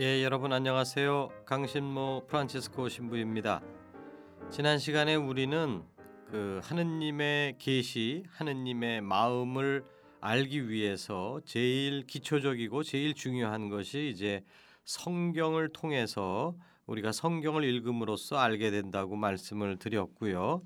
예, 여러분 안녕하세요. 강신모 프란치스코 신부입니다. 지난 시간에 우리는 그 하느님의 계시, 하느님의 마음을 알기 위해서 제일 기초적이고 제일 중요한 것이 이제 성경을 통해서 우리가 성경을 읽음으로써 알게 된다고 말씀을 드렸고요.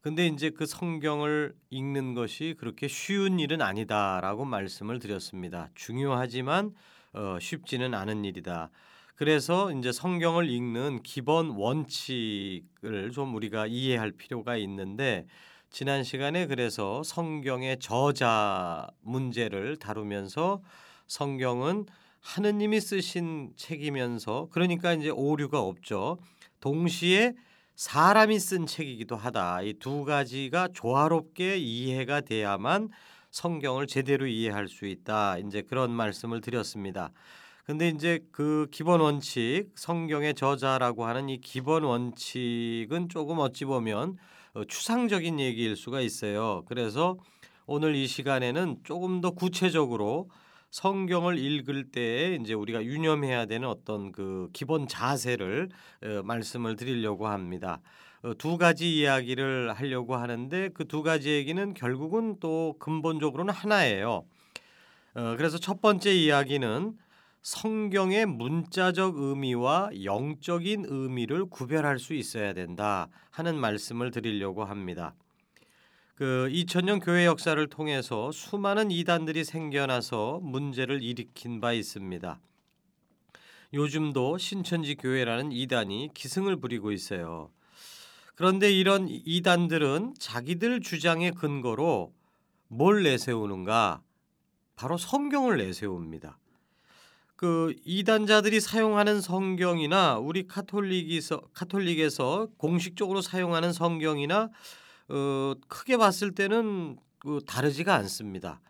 근데 이제 그 성경을 읽는 것이 그렇게 쉬운 일은 아니다라고 말씀을 드렸습니다. 중요하지만 어, 쉽지는 않은 일이다. 그래서 이제 성경을 읽는 기본 원칙을 좀 우리가 이해할 필요가 있는데 지난 시간에 그래서 성경의 저자 문제를 다루면서 성경은 하느님이 쓰신 책이면서 그러니까 이제 오류가 없죠. 동시에 사람이 쓴 책이기도 하다. 이 두 가지가 조화롭게 이해가 돼야만 성경을 제대로 이해할 수 있다. 이제 그런 말씀을 드렸습니다. 근데 이제 그 기본 원칙, 성경의 저자라고 하는 이 기본 원칙은 조금 어찌 보면 어, 추상적인 얘기일 수가 있어요. 그래서 오늘 이 시간에는 조금 더 구체적으로 성경을 읽을 때 이제 우리가 유념해야 되는 어떤 그 기본 자세를 어, 말씀을 드리려고 합니다. 어, 두 가지 이야기를 하려고 하는데 그 두 가지 얘기는 결국은 또 근본적으로는 하나예요. 어, 그래서 첫 번째 이야기는 성경의 문자적 의미와 영적인 의미를 구별할 수 있어야 된다 하는 말씀을 드리려고 합니다. 그 2000년 교회 역사를 통해서 수많은 이단들이 생겨나서 문제를 일으킨 바 있습니다. 요즘도 신천지 교회라는 이단이 기승을 부리고 있어요. 그런데 이런 이단들은 자기들 주장의 근거로 뭘 내세우는가? 바로 성경을 내세웁니다. 그 이단자들이 사용하는 성경이나 우리 카톨릭에서 카톨릭에서 공식적으로 사용하는 성경이나 어, 크게 봤을 때는 그 다르지가 않습니다.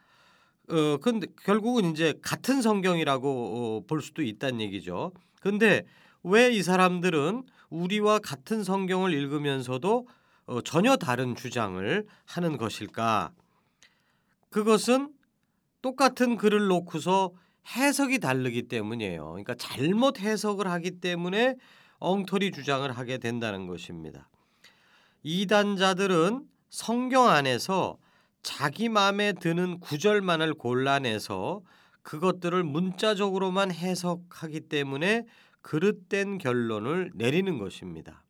어, 근데 결국은 이제 같은 성경이라고 어, 볼 수도 있다는 얘기죠. 근데 왜 이 사람들은 우리와 같은 성경을 읽으면서도 어, 전혀 다른 주장을 하는 것일까? 그것은 똑같은 글을 놓고서 해석이 다르기 때문이에요. 그러니까 잘못 해석을 하기 때문에 엉터리 주장을 하게 된다는 것입니다. 이단자들은 성경 안에서 자기 마음에 드는 구절만을 골라내서 그것들을 문자적으로만 해석하기 때문에 그릇된 결론을 내리는 것입니다.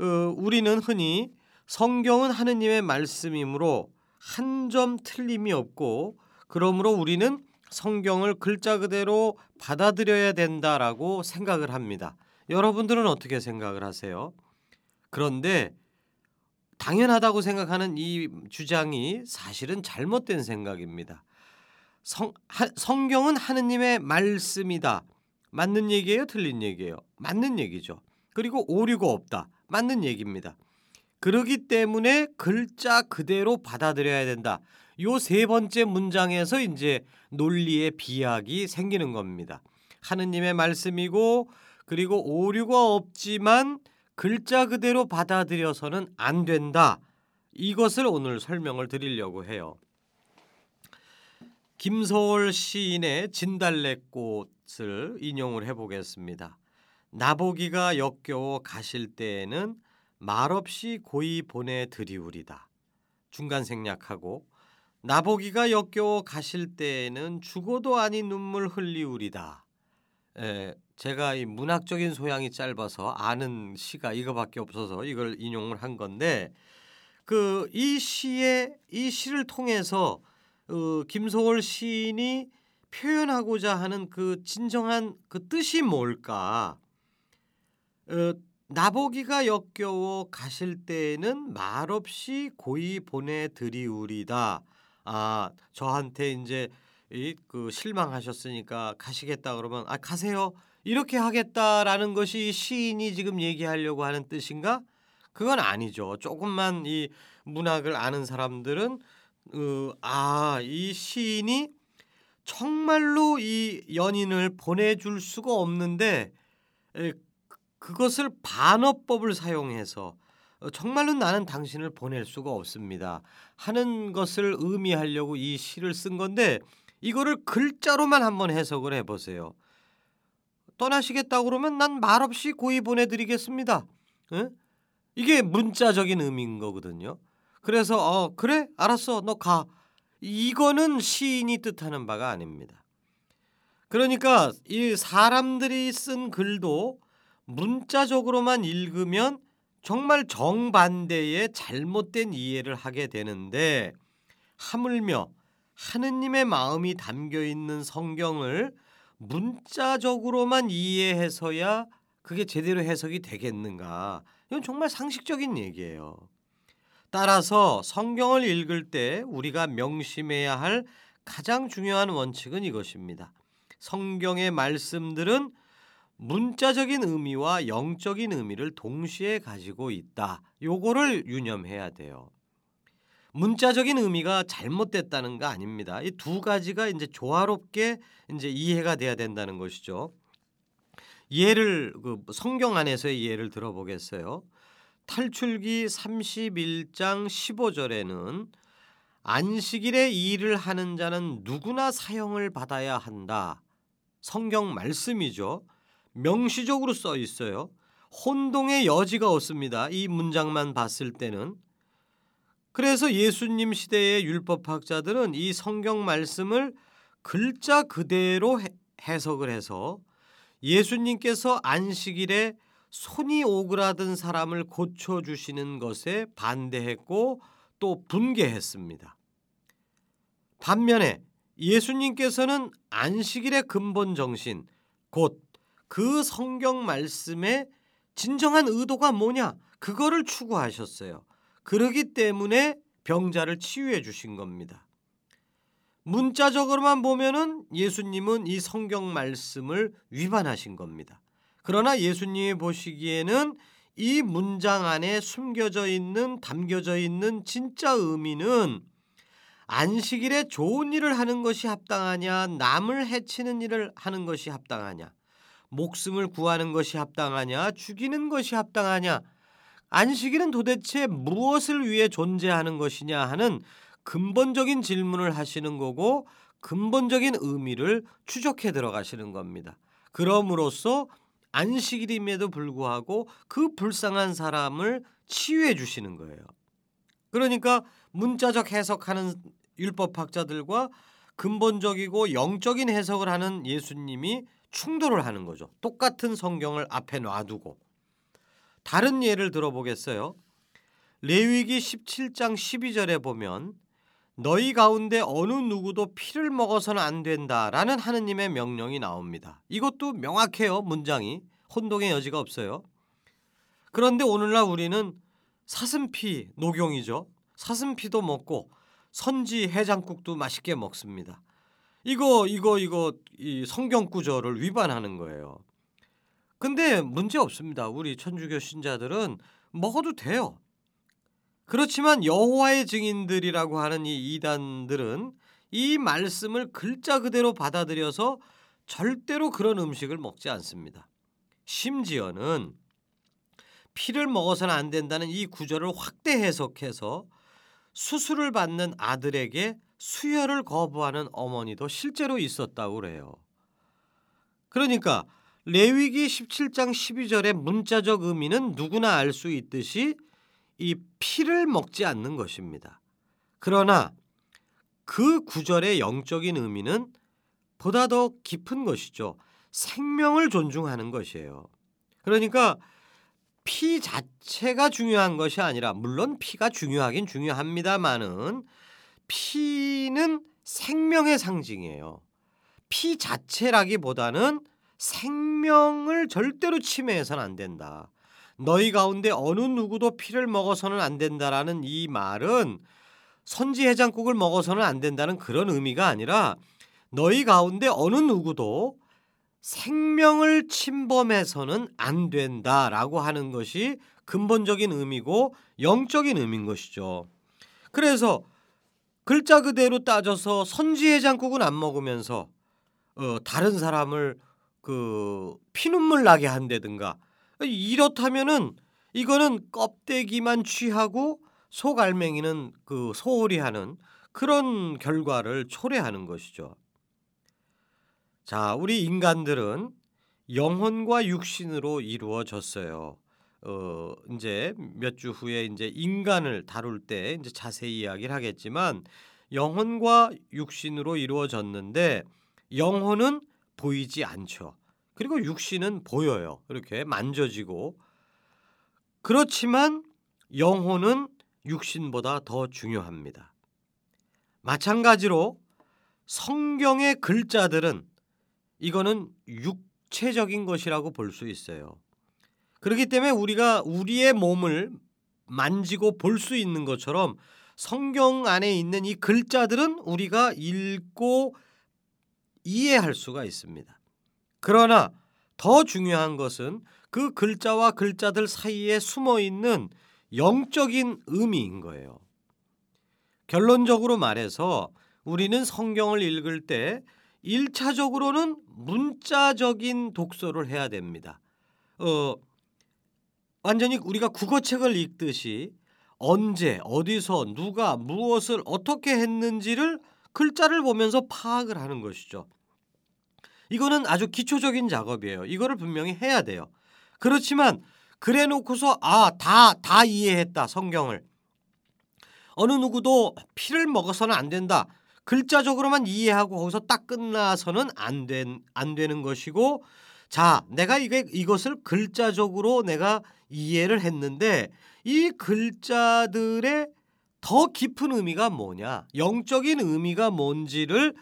어, 우리는 흔히 성경은 하느님의 말씀이므로 한 점 틀림이 없고 그러므로 우리는 성경을 글자 그대로 받아들여야 된다라고 생각을 합니다. 여러분들은 어떻게 생각을 하세요? 그런데 당연하다고 생각하는 이 주장이 사실은 잘못된 생각입니다. 성, 하, 성경은 하느님의 말씀이다. 맞는 얘기예요? 틀린 얘기예요? 맞는 얘기죠. 그리고 오류가 없다. 맞는 얘기입니다. 그러기 때문에 글자 그대로 받아들여야 된다. 요 세 번째 문장에서 이제 논리의 비약이 생기는 겁니다. 하느님의 말씀이고 그리고 오류가 없지만 글자 그대로 받아들여서는 안 된다. 이것을 오늘 설명을 드리려고 해요. 김서월 시인의 진달래꽃 을 인용을 해보겠습니다. 나보기가 역겨워 가실 때에는 말없이 고이 보내드리우리다. 중간 생략하고 나보기가 역겨워 가실 때에는 죽어도 아닌 눈물 흘리우리다. 에, 제가 이 문학적인 소양이 짧아서 아는 시가 이거밖에 없어서 이걸 인용을 한 건데 그 이 시에 이 시를 통해서 어, 김소월 시인이 표현하고자 하는 그 진정한 그 뜻이 뭘까? 어, 나보기가 역겨워 가실 때에는 말없이 고이 보내드리우리다. 아 저한테 이제 이 그 실망하셨으니까 가시겠다 그러면 아 가세요 이렇게 하겠다라는 것이 시인이 지금 얘기하려고 하는 뜻인가? 그건 아니죠. 조금만 이 문학을 아는 사람들은 어, 아이 시인이 정말로 이 연인을 보내줄 수가 없는데 에, 그것을 반어법을 사용해서 어, 정말로 나는 당신을 보낼 수가 없습니다 하는 것을 의미하려고 이 시를 쓴 건데 이거를 글자로만 한번 해석을 해보세요. 떠나시겠다고 그러면 난 말없이 고이 보내드리겠습니다. 에? 이게 문자적인 의미인 거거든요. 그래서 어 그래 알았어 너 가. 이거는 시인이 뜻하는 바가 아닙니다. 그러니까 이 사람들이 쓴 글도 문자적으로만 읽으면 정말 정반대의 잘못된 이해를 하게 되는데 하물며 하느님의 마음이 담겨 있는 성경을 문자적으로만 이해해서야 그게 제대로 해석이 되겠는가? 이건 정말 상식적인 얘기예요. 따라서 성경을 읽을 때 우리가 명심해야 할 가장 중요한 원칙은 이것입니다. 성경의 말씀들은 문자적인 의미와 영적인 의미를 동시에 가지고 있다. 요거를 유념해야 돼요. 문자적인 의미가 잘못됐다는 거 아닙니다. 이 두 가지가 이제 조화롭게 이제 이해가 돼야 된다는 것이죠. 예를 그 성경 안에서의 예를 들어보겠어요. 탈출기 31장 15절에는 안식일에 일을 하는 자는 누구나 사형을 받아야 한다. 성경 말씀이죠. 명시적으로 써 있어요. 혼동의 여지가 없습니다. 이 문장만 봤을 때는 그래서 예수님 시대의 율법학자들은 이 성경 말씀을 글자 그대로 해석을 해서 예수님께서 안식일에 손이 오그라든 사람을 고쳐 주시는 것에 반대했고 또 분개했습니다. 반면에 예수님께서는 안식일의 근본 정신 곧 그 성경 말씀의 진정한 의도가 뭐냐 그거를 추구하셨어요. 그러기 때문에 병자를 치유해 주신 겁니다. 문자적으로만 보면은 예수님은 이 성경 말씀을 위반하신 겁니다. 그러나 예수님이 보시기에는 이 문장 안에 숨겨져 있는 담겨져 있는 진짜 의미는 안식일에 좋은 일을 하는 것이 합당하냐 남을 해치는 일을 하는 것이 합당하냐 목숨을 구하는 것이 합당하냐 죽이는 것이 합당하냐 안식일은 도대체 무엇을 위해 존재하는 것이냐 하는 근본적인 질문을 하시는 거고 근본적인 의미를 추적해 들어가시는 겁니다. 그럼으로써 안식일임에도 불구하고 그 불쌍한 사람을 치유해 주시는 거예요. 그러니까 문자적 해석하는 율법학자들과 근본적이고 영적인 해석을 하는 예수님이 충돌을 하는 거죠. 똑같은 성경을 앞에 놔두고 다른 예를 들어보겠어요. 레위기 17장 12절에 보면 너희 가운데 어느 누구도 피를 먹어서는 안 된다라는 하느님의 명령이 나옵니다. 이것도 명확해요. 문장이 혼동의 여지가 없어요. 그런데 오늘날 우리는 사슴피 녹용이죠. 사슴피도 먹고 선지 해장국도 맛있게 먹습니다. 이거 이거 이거 이 성경 구절을 위반하는 거예요. 근데 문제 없습니다. 우리 천주교 신자들은 먹어도 돼요. 그렇지만 여호와의 증인들이라고 하는 이 이단들은 이 말씀을 글자 그대로 받아들여서 절대로 그런 음식을 먹지 않습니다. 심지어는 피를 먹어서는 안 된다는 이 구절을 확대 해석해서 수술을 받는 아들에게 수혈을 거부하는 어머니도 실제로 있었다고 그래요. 그러니까 레위기 17장 12절의 문자적 의미는 누구나 알 수 있듯이 이 피를 먹지 않는 것입니다. 그러나 그 구절의 영적인 의미는 보다 더 깊은 것이죠. 생명을 존중하는 것이에요. 그러니까 피 자체가 중요한 것이 아니라 물론 피가 중요하긴 중요합니다만은 피는 생명의 상징이에요. 피 자체라기보다는 생명을 절대로 침해해서는 안 된다. 너희 가운데 어느 누구도 피를 먹어서는 안 된다라는 이 말은 선지 해장국을 먹어서는 안 된다는 그런 의미가 아니라 너희 가운데 어느 누구도 생명을 침범해서는 안 된다라고 하는 것이 근본적인 의미고 영적인 의미인 것이죠. 그래서 글자 그대로 따져서 선지 해장국은 안 먹으면서 어, 다른 사람을 그 피눈물 나게 한다든가 이렇다면은 이거는 껍데기만 취하고 속알맹이는 그 소홀히 하는 그런 결과를 초래하는 것이죠. 자, 우리 인간들은 영혼과 육신으로 이루어졌어요. 어, 이제 몇 주 후에 이제 인간을 다룰 때 이제 자세히 이야기를 하겠지만 영혼과 육신으로 이루어졌는데 영혼은 보이지 않죠. 그리고 육신은 보여요. 이렇게 만져지고 그렇지만 영혼은 육신보다 더 중요합니다. 마찬가지로 성경의 글자들은 이거는 육체적인 것이라고 볼 수 있어요. 그렇기 때문에 우리가 우리의 몸을 만지고 볼 수 있는 것처럼 성경 안에 있는 이 글자들은 우리가 읽고 이해할 수가 있습니다. 그러나 더 중요한 것은 그 글자와 글자들 사이에 숨어 있는 영적인 의미인 거예요. 결론적으로 말해서 우리는 성경을 읽을 때 1차적으로는 문자적인 독서를 해야 됩니다. 어, 완전히 우리가 국어책을 읽듯이 언제, 어디서, 누가, 무엇을 어떻게 했는지를 글자를 보면서 파악을 하는 것이죠. 이거는 아주 기초적인 작업이에요. 이거를 분명히 해야 돼요. 그렇지만 그래 놓고서 아, 다 다 이해했다. 성경을. 어느 누구도 피를 먹어서는 안 된다. 글자적으로만 이해하고 거기서 딱 끝나서는 안, 된, 안 되는 것이고 자 내가 이게 이것을 글자적으로 내가 이해를 했는데 이 글자들의 더 깊은 의미가 뭐냐 영적인 의미가 뭔지를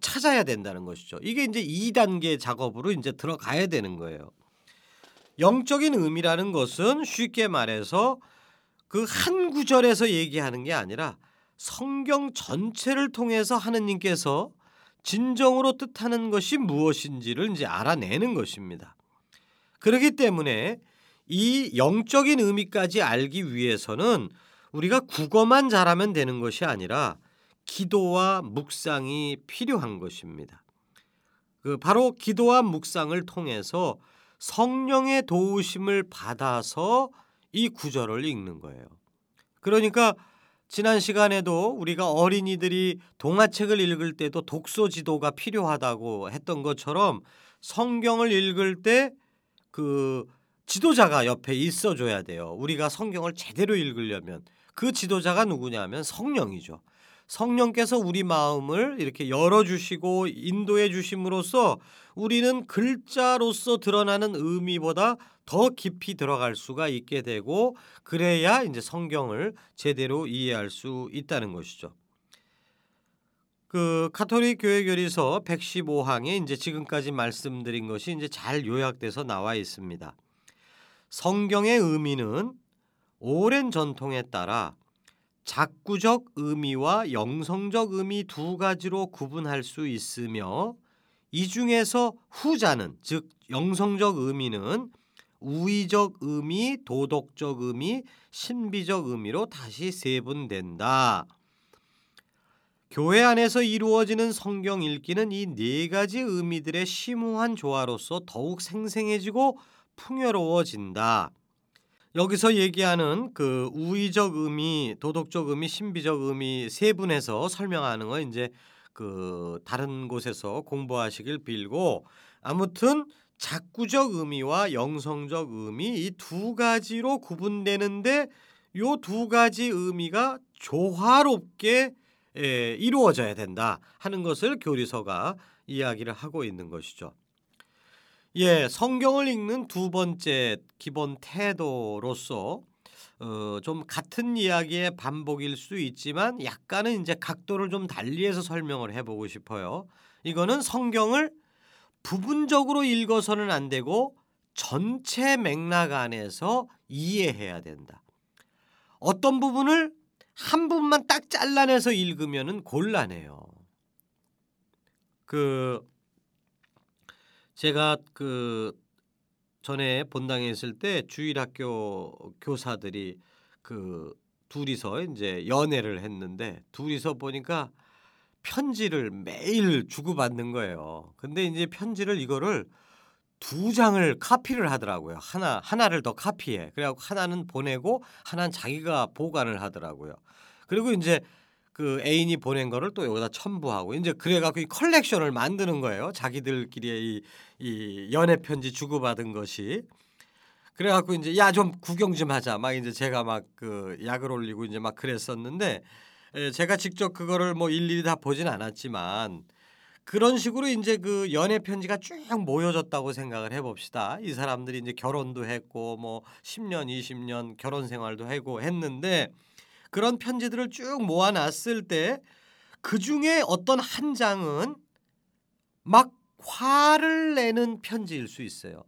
찾아야 된다는 것이죠. 이게 이제 2단계 작업으로 이제 들어가야 되는 거예요. 영적인 의미라는 것은 쉽게 말해서 그 한 구절에서 얘기하는 게 아니라 성경 전체를 통해서 하느님께서 진정으로 뜻하는 것이 무엇인지를 이제 알아내는 것입니다. 그렇기 때문에 이 영적인 의미까지 알기 위해서는 우리가 국어만 잘하면 되는 것이 아니라 기도와 묵상이 필요한 것입니다. 그 바로 기도와 묵상을 통해서 성령의 도우심을 받아서 이 구절을 읽는 거예요. 그러니까 지난 시간에도 우리가 어린이들이 동화책을 읽을 때도 독서 지도가 필요하다고 했던 것처럼 성경을 읽을 때 그 지도자가 옆에 있어 줘야 돼요. 우리가 성경을 제대로 읽으려면 그 지도자가 누구냐면 성령이죠. 성령께서 우리 마음을 이렇게 열어주시고 인도해 주심으로써 우리는 글자로서 드러나는 의미보다 더 깊이 들어갈 수가 있게 되고 그래야 이제 성경을 제대로 이해할 수 있다는 것이죠. 그 카톨릭 교회 교리서 115항에 이제 지금까지 말씀드린 것이 이제 잘 요약돼서 나와 있습니다. 성경의 의미는 오랜 전통에 따라 작구적 의미와 영성적 의미 두 가지로 구분할 수 있으며 이 중에서 후자는 즉 영성적 의미는 우의적 의미, 도덕적 의미, 신비적 의미로 다시 세분된다. 교회 안에서 이루어지는 성경 읽기는 이 네 가지 의미들의 심오한 조화로서 더욱 생생해지고 풍요로워진다. 여기서 얘기하는 그 우의적 의미, 도덕적 의미, 신비적 의미 세 분에서 설명하는 거 이제 그 다른 곳에서 공부하시길 빌고 아무튼 작구적 의미와 영성적 의미 이 두 가지로 구분되는데 요 두 가지 의미가 조화롭게 에, 이루어져야 된다 하는 것을 교리서가 이야기를 하고 있는 것이죠. 예, 성경을 읽는 두 번째 기본 태도로서 어, 좀 같은 이야기의 반복일 수 있지만 약간은 이제 각도를 좀 달리해서 설명을 해보고 싶어요. 이거는 성경을 부분적으로 읽어서는 안 되고 전체 맥락 안에서 이해해야 된다. 어떤 부분을 한 부분만 딱 잘라내서 읽으면은 곤란해요. 그 제가 그 전에 본당에 있을 때 주일학교 교사들이 그 둘이서 이제 연애를 했는데 둘이서 보니까 편지를 매일 주고받는 거예요. 근데 이제 편지를 이거를 두 장을 카피를 하더라고요. 하나 하나를 더 카피해. 그래갖고 하나는 보내고 하나는 자기가 보관을 하더라고요. 그리고 이제 그 애인이 보낸 거를 또 여기다 첨부하고 이제 그래갖고 이 컬렉션을 만드는 거예요. 자기들끼리의 이, 이 연애 편지 주고받은 것이 그래갖고 이제 야 좀 구경 좀 하자. 막 이제 제가 막 그 약을 올리고 이제 막 그랬었는데 제가 직접 그거를 뭐 일일이 다 보진 않았지만 그런 식으로 이제 그 연애 편지가 쭉 모여졌다고 생각을 해봅시다. 이 사람들이 이제 결혼도 했고 뭐 10년, 20년 결혼 생활도 하고 했는데 그런 편지들을 쭉 모아놨을 때 그 중에 어떤 한 장은 막 화를 내는 편지일 수 있어요.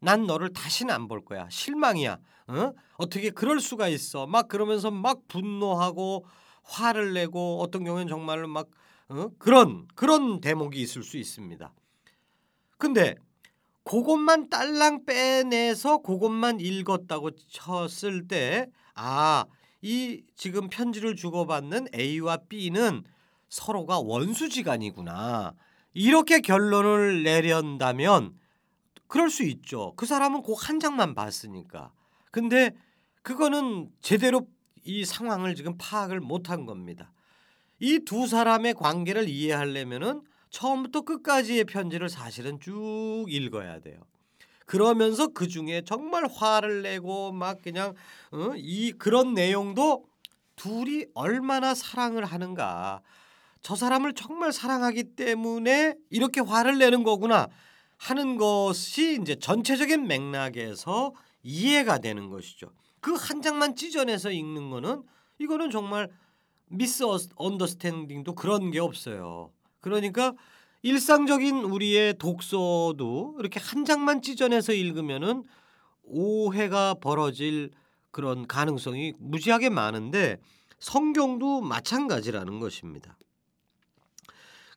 난 너를 다시는 안 볼 거야. 실망이야. 어? 어떻게 그럴 수가 있어? 막 그러면서 막 분노하고 화를 내고 어떤 경우에는 정말로 막 어? 그런 그런 대목이 있을 수 있습니다. 근데 그것만 딸랑 빼내서 그것만 읽었다고 쳤을 때 아, 이 지금 편지를 주고받는 A와 B는 서로가 원수지간이구나. 이렇게 결론을 내련다면 그럴 수 있죠. 그 사람은 그한 장만 봤으니까. 근데 그거는 제대로 이 상황을 지금 파악을 못한 겁니다. 이 두 사람의 관계를 이해하려면은 처음부터 끝까지의 편지를 사실은 쭉 읽어야 돼요. 그러면서 그 중에 정말 화를 내고 막 그냥 어? 이 그런 내용도 둘이 얼마나 사랑을 하는가. 저 사람을 정말 사랑하기 때문에 이렇게 화를 내는 거구나 하는 것이 이제 전체적인 맥락에서 이해가 되는 것이죠. 그 한 장만 찢어내서 읽는 거는 이거는 정말 미스 언더스탠딩도 그런 게 없어요. 그러니까 일상적인 우리의 독서도 이렇게 한 장만 찢어내서 읽으면은 오해가 벌어질 그런 가능성이 무지하게 많은데 성경도 마찬가지라는 것입니다.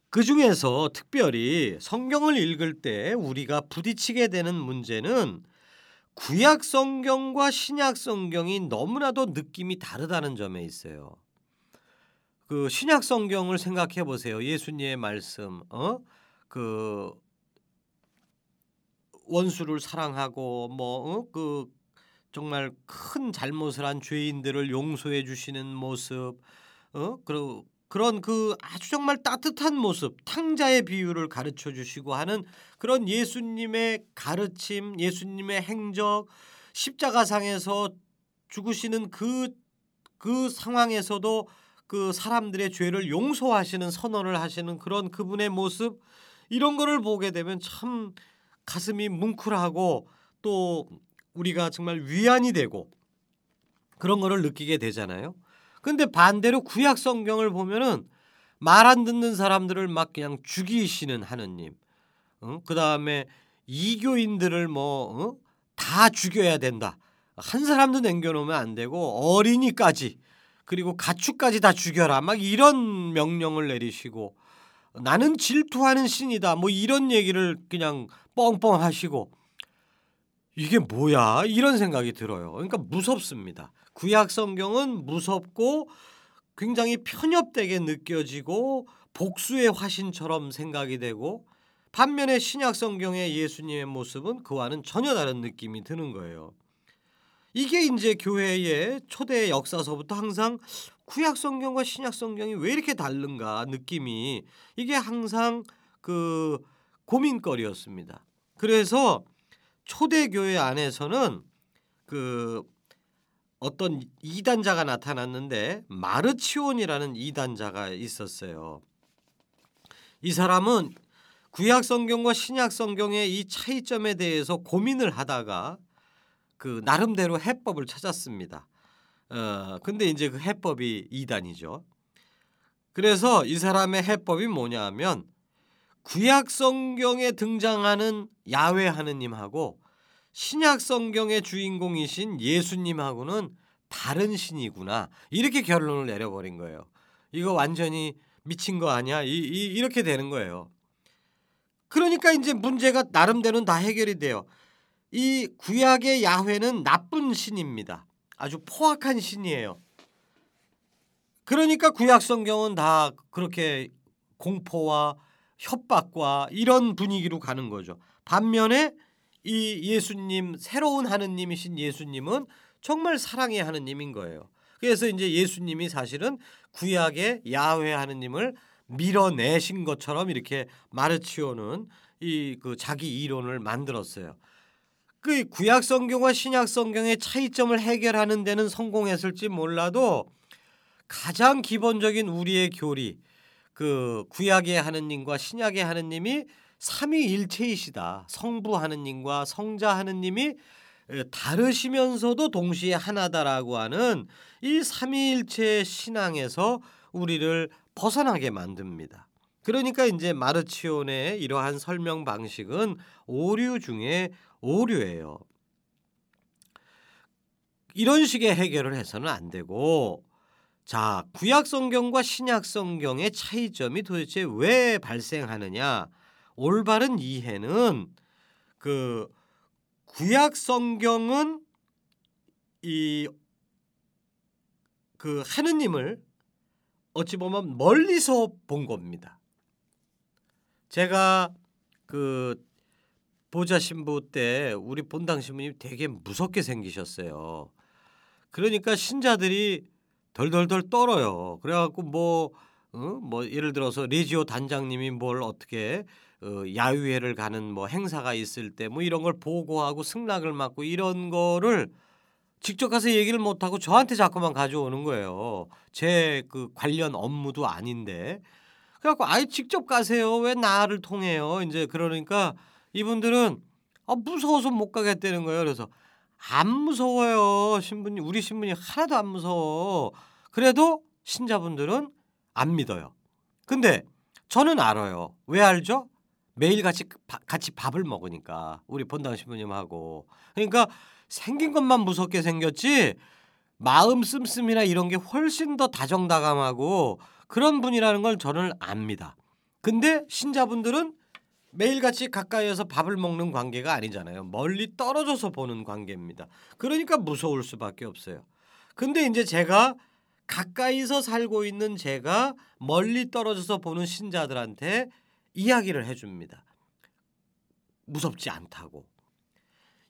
그 중에서 특별히 성경을 읽을 때 우리가 부딪히게 되는 문제는 구약 성경과 신약 성경이 너무나도 느낌이 다르다는 점에 있어요. 그 신약 성경을 생각해 보세요. 예수님의 말씀, 어? 그 원수를 사랑하고 뭐그 어? 정말 큰 잘못을 한 죄인들을 용서해 주시는 모습, 어? 그리고 그런 그 아주 정말 따뜻한 모습, 탕자의 비유를 가르쳐 주시고 하는 그런 예수님의 가르침, 예수님의 행적, 십자가상에서 죽으시는 그그 그 상황에서도 그 사람들의 죄를 용서하시는 선언을 하시는 그런 그분의 모습 이런 거를 보게 되면 참 가슴이 뭉클하고 또 우리가 정말 위안이 되고 그런 거를 느끼게 되잖아요. 근데 반대로 구약 성경을 보면은 말 안 듣는 사람들을 막 그냥 죽이시는 하느님. 어? 그다음에 이교인들을 뭐다 어? 죽여야 된다. 한 사람도 남겨 놓으면 안 되고 어린이까지 그리고 가축까지 다 죽여라 막 이런 명령을 내리시고 나는 질투하는 신이다 뭐 이런 얘기를 그냥 뻥뻥 하시고 이게 뭐야 이런 생각이 들어요. 그러니까 무섭습니다. 구약 성경은 무섭고 굉장히 편협되게 느껴지고 복수의 화신처럼 생각이 되고 반면에 신약 성경의 예수님의 모습은 그와는 전혀 다른 느낌이 드는 거예요. 이게 이제 교회의 초대 역사서부터 항상 구약 성경과 신약 성경이 왜 이렇게 다른가 느낌이 이게 항상 그 고민거리였습니다. 그래서 초대 교회 안에서는 그 어떤 이단자가 나타났는데 마르치온이라는 이단자가 있었어요. 이 사람은 구약 성경과 신약 성경의 이 차이점에 대해서 고민을 하다가 그 나름대로 해법을 찾았습니다. 어 근데 이제 그 해법이 이단이죠. 그래서 이 사람의 해법이 뭐냐 하면 구약 성경에 등장하는 야외 하느님하고 신약 성경의 주인공이신 예수님하고는 다른 신이구나 이렇게 결론을 내려버린 거예요. 이거 완전히 미친 거 아니야? 이, 이, 이렇게 되는 거예요. 그러니까 이제 문제가 나름대로는 다 해결이 돼요. 이 구약의 야훼는 나쁜 신입니다. 아주 포악한 신이에요. 그러니까 구약 성경은 다 그렇게 공포와 협박과 이런 분위기로 가는 거죠. 반면에 이 예수님 새로운 하느님이신 예수님은 정말 사랑의 하느님인 거예요. 그래서 이제 예수님이 사실은 구약의 야훼 하느님을 밀어내신 것처럼 이렇게 마르치오는 이 그 자기 이론을 만들었어요. 그 구약 성경과 신약 성경의 차이점을 해결하는 데는 성공했을지 몰라도 가장 기본적인 우리의 교리 그 구약의 하느님과 신약의 하느님이 삼위일체이시다. 성부 하느님과 성자 하느님이 다르시면서도 동시에 하나다라고 하는 이 삼위일체 신앙에서 우리를 벗어나게 만듭니다. 그러니까 이제 마르치온의 이러한 설명 방식은 오류 중에 오류예요. 이런 식의 해결을 해서는 안 되고 자, 구약 성경과 신약 성경의 차이점이 도대체 왜 발생하느냐? 올바른 이해는 그 구약 성경은 이 그 하느님을 어찌 보면 멀리서 본 겁니다. 제가 그 보좌 신부 때 우리 본당 신부님 되게 무섭게 생기셨어요. 그러니까 신자들이 덜덜덜 떨어요. 그래갖고 뭐, 어? 뭐 예를 들어서 레지오 단장님이 뭘 어떻게 어, 야유회를 가는 뭐 행사가 있을 때 뭐 이런 걸 보고하고 승낙을 맡고 이런 거를 직접 가서 얘기를 못 하고 저한테 자꾸만 가져오는 거예요. 제 그 관련 업무도 아닌데. 그래갖고 아예 직접 가세요. 왜 나를 통해요? 이제 그러니까 이분들은 아, 무서워서 못 가겠다는 거예요. 그래서 안 무서워요. 신부님 우리 신부님 하나도 안 무서워. 그래도 신자분들은 안 믿어요. 근데 저는 알아요. 왜 알죠? 매일 같이 같이 밥을 먹으니까 우리 본당 신부님하고 그러니까 생긴 것만 무섭게 생겼지 마음 씀씀이나 이런 게 훨씬 더 다정다감하고 그런 분이라는 걸 저는 압니다. 근데 신자분들은 매일같이 가까이에서 밥을 먹는 관계가 아니잖아요. 멀리 떨어져서 보는 관계입니다. 그러니까 무서울 수밖에 없어요. 근데 이제 제가 가까이서 살고 있는 제가 멀리 떨어져서 보는 신자들한테 이야기를 해줍니다. 무섭지 않다고.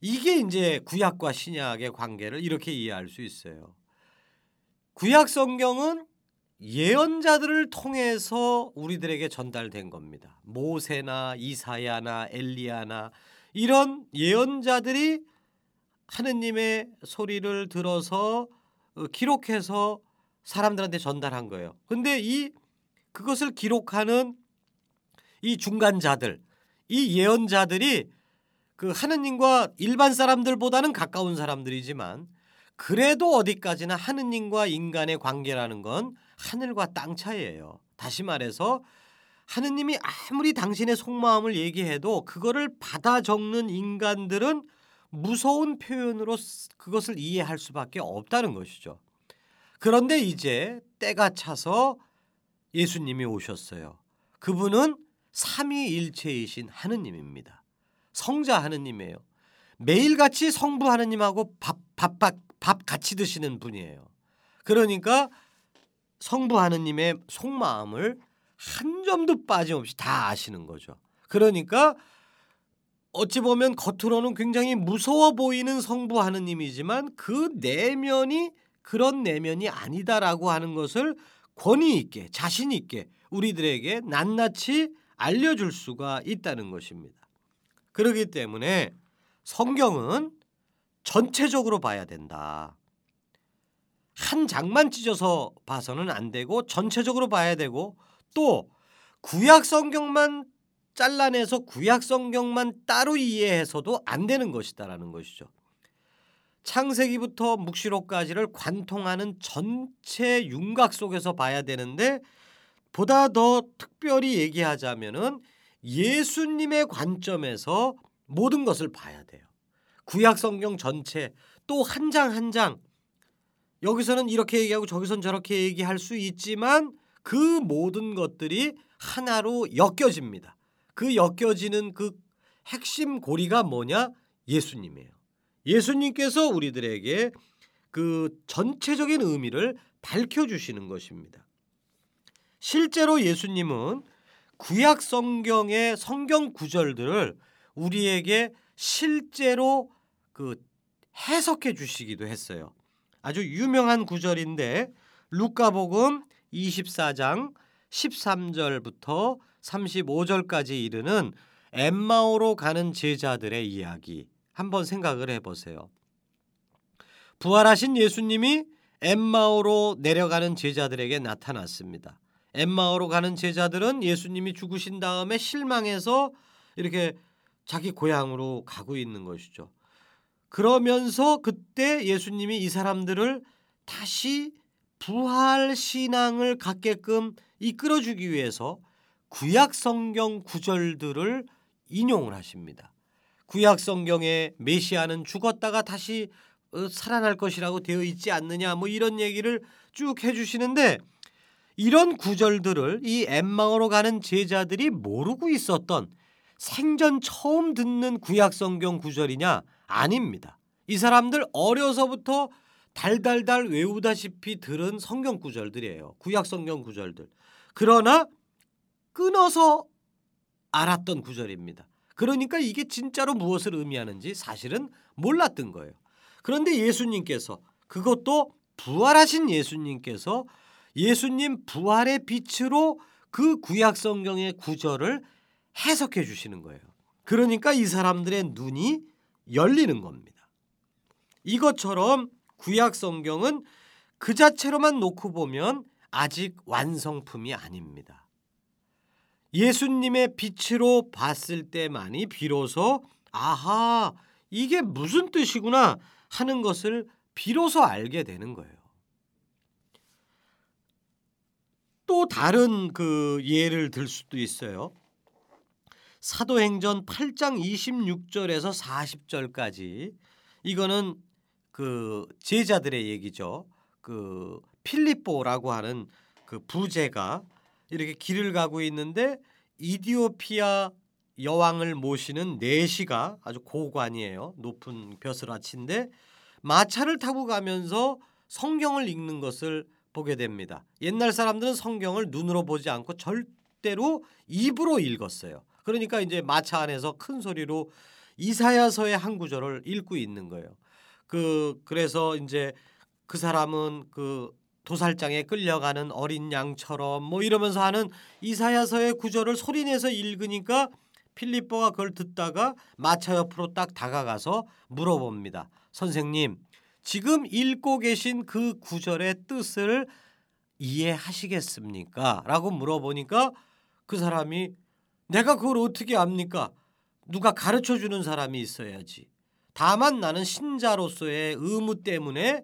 이게 이제 구약과 신약의 관계를 이렇게 이해할 수 있어요. 구약 성경은 예언자들을 통해서 우리들에게 전달된 겁니다. 모세나 이사야나 엘리야나 이런 예언자들이 하느님의 소리를 들어서 어, 기록해서 사람들한테 전달한 거예요. 근데 이 그것을 기록하는 이 중간자들, 이 예언자들이 그 하느님과 일반 사람들보다는 가까운 사람들이지만 그래도 어디까지나 하느님과 인간의 관계라는 건 하늘과 땅 차이예요. 다시 말해서 하느님이 아무리 당신의 속마음을 얘기해도 그거를 받아 적는 인간들은 무서운 표현으로 그것을 이해할 수밖에 없다는 것이죠. 그런데 이제 때가 차서 예수님이 오셨어요. 그분은 삼위일체이신 하느님입니다. 성자 하느님이에요. 매일같이 성부 하느님하고 밥, 밥, 밥, 밥 같이 드시는 분이에요. 그러니까 성부 하느님의 속마음을 한 점도 빠짐없이 다 아시는 거죠. 그러니까 어찌 보면 겉으로는 굉장히 무서워 보이는 성부 하느님이지만 그 내면이 그런 내면이 아니다라고 하는 것을 권위 있게 자신 있게 우리들에게 낱낱이 알려줄 수가 있다는 것입니다. 그렇기 때문에 성경은 전체적으로 봐야 된다. 한 장만 찢어서 봐서는 안 되고 전체적으로 봐야 되고 또 구약 성경만 잘라내서 구약 성경만 따로 이해해서도 안 되는 것이다라는 것이죠. 창세기부터 묵시록까지를 관통하는 전체 윤곽 속에서 봐야 되는데 보다 더 특별히 얘기하자면은 예수님의 관점에서 모든 것을 봐야 돼요. 구약 성경 전체 또 한 장 한장 여기서는 이렇게 얘기하고 저기선 저렇게 얘기할 수 있지만 그 모든 것들이 하나로 엮여집니다. 그 엮여지는 그 핵심 고리가 뭐냐? 예수님이에요. 예수님께서 우리들에게 그 전체적인 의미를 밝혀 주시는 것입니다. 실제로 예수님은 구약 성경의 성경 구절들을 우리에게 실제로 그 해석해 주시기도 했어요. 아주 유명한 구절인데 루카복음 24장 13절부터 35절까지 이르는 엠마오로 가는 제자들의 이야기 한번 생각을 해 보세요. 부활하신 예수님이 엠마오로 내려가는 제자들에게 나타났습니다. 엠마오로 가는 제자들은 예수님이 죽으신 다음에 실망해서 이렇게 자기 고향으로 가고 있는 것이죠. 그러면서 그때 예수님이 이 사람들을 다시 부활 신앙을 갖게끔 이끌어 주기 위해서 구약 성경 구절들을 인용을 하십니다. 구약 성경에 메시아는 죽었다가 다시 어, 살아날 것이라고 되어 있지 않느냐 뭐 이런 얘기를 쭉 해주시는데 이런 구절들을 이 엠마오로 가는 제자들이 모르고 있었던 생전 처음 듣는 구약 성경 구절이냐 아닙니다. 이 사람들 어려서부터 달달달 외우다시피 들은 성경 구절들이에요. 구약 성경 구절들. 그러나 끊어서 알았던 구절입니다. 그러니까 이게 진짜로 무엇을 의미하는지 사실은 몰랐던 거예요. 그런데 예수님께서 그것도 부활하신 예수님께서 예수님 부활의 빛으로 그 구약 성경의 구절을 해석해 주시는 거예요. 그러니까 이 사람들의 눈이 열리는 겁니다. 이것처럼 구약 성경은 그 자체로만 놓고 보면 아직 완성품이 아닙니다. 예수님의 빛으로 봤을 때만이 비로소 아하 이게 무슨 뜻이구나 하는 것을 비로소 알게 되는 거예요. 또 다른 그 예를 들 수도 있어요. 사도행전 8장 26절에서 40절까지 이거는 그 제자들의 얘기죠. 그 필리포라고 하는 그 부제가 이렇게 길을 가고 있는데 이디오피아 여왕을 모시는 네시가 아주 고관이에요. 높은 벼슬아치인데 마차를 타고 가면서 성경을 읽는 것을 보게 됩니다. 옛날 사람들은 성경을 눈으로 보지 않고 절대로 입으로 읽었어요. 그러니까 이제 마차 안에서 큰 소리로 이사야서의 한 구절을 읽고 있는 거예요. 그 그래서 이제 그 사람은 그 도살장에 끌려가는 어린 양처럼 뭐 이러면서 하는 이사야서의 구절을 소리내서 읽으니까 필리포가 그걸 듣다가 마차 옆으로 딱 다가가서 물어봅니다. 선생님, 지금 읽고 계신 그 구절의 뜻을 이해하시겠습니까? 라고 물어보니까 그 사람이 내가 그걸 어떻게 압니까? 누가 가르쳐 주는 사람이 있어야지. 다만 나는 신자로서의 의무 때문에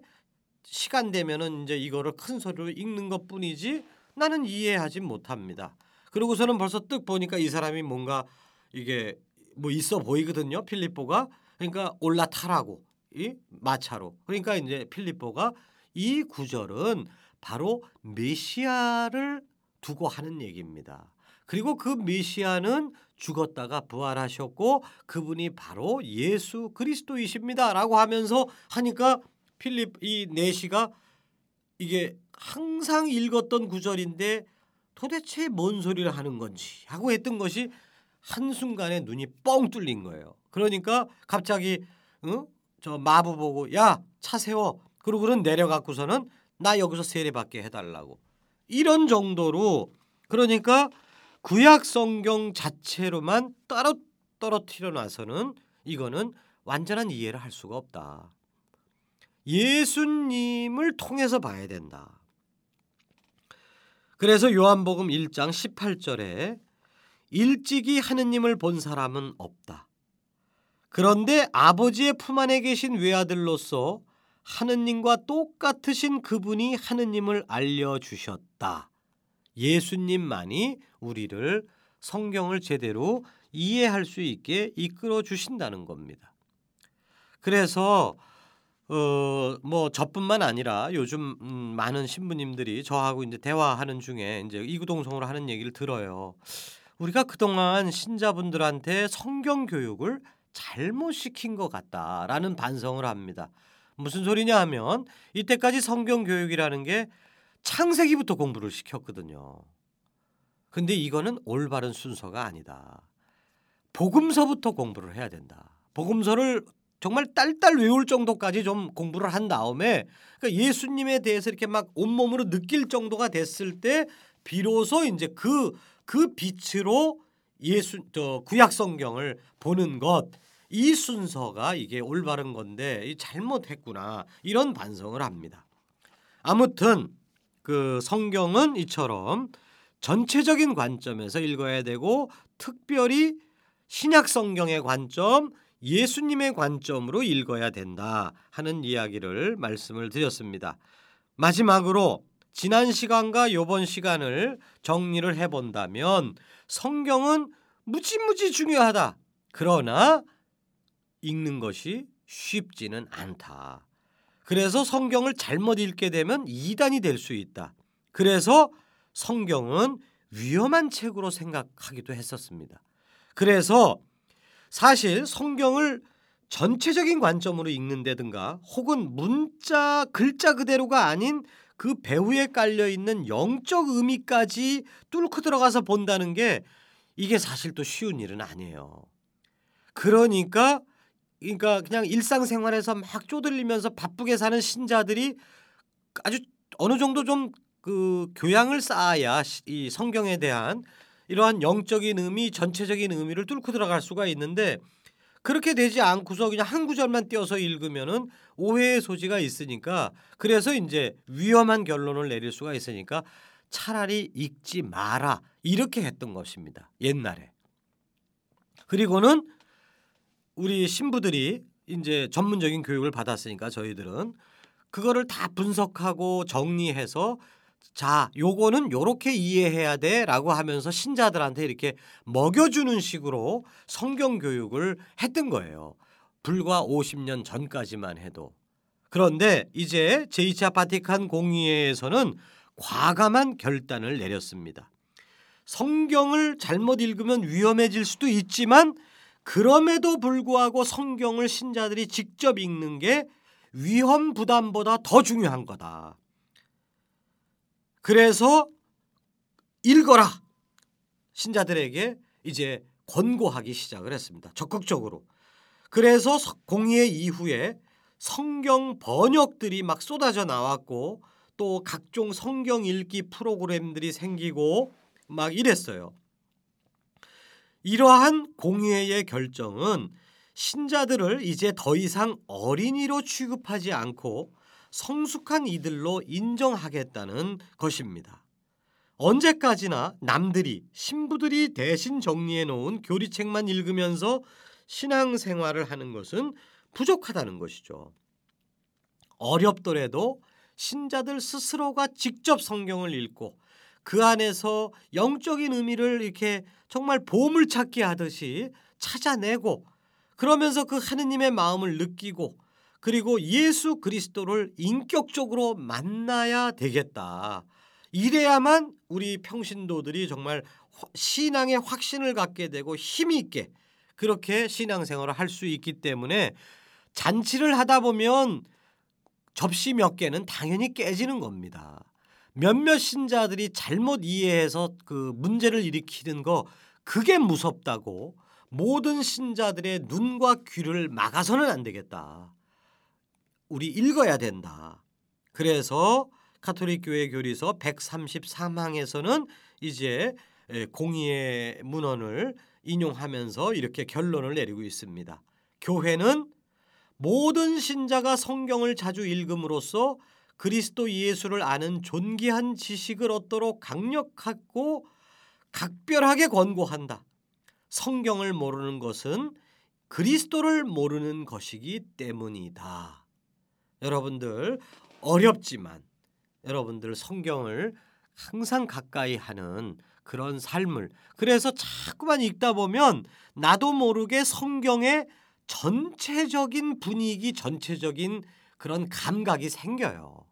시간 되면은 이제 이거를 큰 소리로 읽는 것뿐이지 나는 이해하지 못합니다. 그리고서는 벌써 뜩 보니까 이 사람이 뭔가 이게 뭐 있어 보이거든요. 필리포가 그러니까 올라타라고 이 마차로. 그러니까 이제 필리포가 이 구절은 바로 메시아를 두고 하는 얘기입니다. 그리고 그 메시아는 죽었다가 부활하셨고 그분이 바로 예수 그리스도이십니다라고 하면서 하니까 필립 이 네시가 이게 항상 읽었던 구절인데 도대체 뭔 소리를 하는 건지 하고 했던 것이 한순간에 눈이 뻥 뚫린 거예요. 그러니까 갑자기 응? 저 마부 보고 야 차 세워 그러고는 내려갖고서는 나 여기서 세례받게 해달라고 이런 정도로 그러니까 구약 성경 자체로만 따로 떨어뜨려 놔서는 이거는 완전한 이해를 할 수가 없다. 예수님을 통해서 봐야 된다. 그래서 요한복음 1장 18절에 일찍이 하느님을 본 사람은 없다. 그런데 아버지의 품 안에 계신 외아들로서 하느님과 똑같으신 그분이 하느님을 알려 주셨다. 예수님만이 우리를 성경을 제대로 이해할 수 있게 이끌어 주신다는 겁니다. 그래서 어 뭐 저뿐만 아니라 요즘 음 많은 신부님들이 저하고 이제 대화하는 중에 이제 이구동성으로 하는 얘기를 들어요. 우리가 그동안 신자분들한테 성경 교육을 잘못 시킨 것 같다라는 반성을 합니다. 무슨 소리냐 하면 이때까지 성경 교육이라는 게 창세기부터 공부를 시켰거든요. 근데 이거는 올바른 순서가 아니다. 복음서부터 공부를 해야 된다. 복음서를 정말 딸딸 외울 정도까지 좀 공부를 한 다음에 그러니까 예수님에 대해서 이렇게 막 온몸으로 느낄 정도가 됐을 때 비로소 이제 그그 그 빛으로 예수 저 구약 성경을 보는 것 이 순서가 이게 올바른 건데 잘못했구나 이런 반성을 합니다. 아무튼 그 성경은 이처럼 전체적인 관점에서 읽어야 되고 특별히 신약 성경의 관점 예수님의 관점으로 읽어야 된다 하는 이야기를 말씀을 드렸습니다. 마지막으로 지난 시간과 이번 시간을 정리를 해 본다면 성경은 무지무지 중요하다. 그러나 읽는 것이 쉽지는 않다. 그래서 성경을 잘못 읽게 되면 이단이 될 수 있다. 그래서 성경은 위험한 책으로 생각하기도 했었습니다. 그래서 사실 성경을 전체적인 관점으로 읽는다든가 혹은 문자 글자 그대로가 아닌 그 배후에 깔려 있는 영적 의미까지 뚫고 들어가서 본다는 게 이게 사실 또 쉬운 일은 아니에요. 그러니까 그러니까 그냥 일상생활에서 막 쪼들리면서 바쁘게 사는 신자들이 아주 어느 정도 좀 그 교양을 쌓아야 이 성경에 대한 이러한 영적인 의미, 전체적인 의미를 뚫고 들어갈 수가 있는데 그렇게 되지 않고서 그냥 한 구절만 띄어서 읽으면은 오해의 소지가 있으니까 그래서 이제 위험한 결론을 내릴 수가 있으니까 차라리 읽지 마라 이렇게 했던 것입니다. 옛날에. 그리고는 우리 신부들이 이제 전문적인 교육을 받았으니까 저희들은 그거를 다 분석하고 정리해서 자, 요거는 요렇게 이해해야 돼라고 하면서 신자들한테 이렇게 먹여주는 식으로 성경 교육을 했던 거예요. 불과 50년 전까지만 해도. 그런데 이제 제2차 바티칸 공의회에서는 과감한 결단을 내렸습니다. 성경을 잘못 읽으면 위험해질 수도 있지만 그럼에도 불구하고 성경을 신자들이 직접 읽는 게 위험 부담보다 더 중요한 거다. 그래서 읽어라 신자들에게 이제 권고하기 시작을 했습니다. 적극적으로. 그래서 공의회 이후에 성경 번역들이 막 쏟아져 나왔고 또 각종 성경 읽기 프로그램들이 생기고 막 이랬어요. 이러한 공의회의 결정은 신자들을 이제 더 이상 어린이로 취급하지 않고 성숙한 이들로 인정하겠다는 것입니다. 언제까지나 남들이 신부들이 대신 정리해 놓은 교리책만 읽으면서 신앙생활을 하는 것은 부족하다는 것이죠. 어렵더라도 신자들 스스로가 직접 성경을 읽고 그 안에서 영적인 의미를 이렇게 정말 보물 찾기 하듯이 찾아내고 그러면서 그 하느님의 마음을 느끼고 그리고 예수 그리스도를 인격적으로 만나야 되겠다. 이래야만 우리 평신도들이 정말 신앙의 확신을 갖게 되고 힘이 있게 그렇게 신앙생활을 할 수 있기 때문에 잔치를 하다 보면 접시 몇 개는 당연히 깨지는 겁니다. 몇몇 신자들이 잘못 이해해서 그 문제를 일으키는 거 그게 무섭다고 모든 신자들의 눈과 귀를 막아서는 안 되겠다. 우리 읽어야 된다. 그래서 카톨릭 교회 교리서 133항에서는 이제 공의의 문헌을 인용하면서 이렇게 결론을 내리고 있습니다. 교회는 모든 신자가 성경을 자주 읽음으로써 그리스도 예수를 아는 존귀한 지식을 얻도록 강력하고 각별하게 권고한다. 성경을 모르는 것은 그리스도를 모르는 것이기 때문이다. 여러분들 어렵지만 여러분들 성경을 항상 가까이 하는 그런 삶을 그래서 자꾸만 읽다 보면 나도 모르게 성경의 전체적인 분위기 전체적인 그런 감각이 생겨요.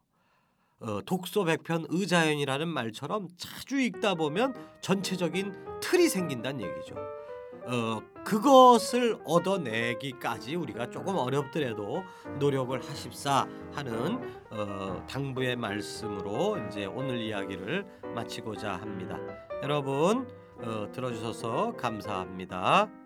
어, 독서 백편 의자연이라는 말처럼 자주 읽다 보면 전체적인 틀이 생긴다는 얘기죠. 어, 그것을 얻어내기까지 우리가 조금 어렵더라도 노력을 하십사 하는 어, 당부의 말씀으로 이제 오늘 이야기를 마치고자 합니다. 여러분 어, 들어주셔서 감사합니다.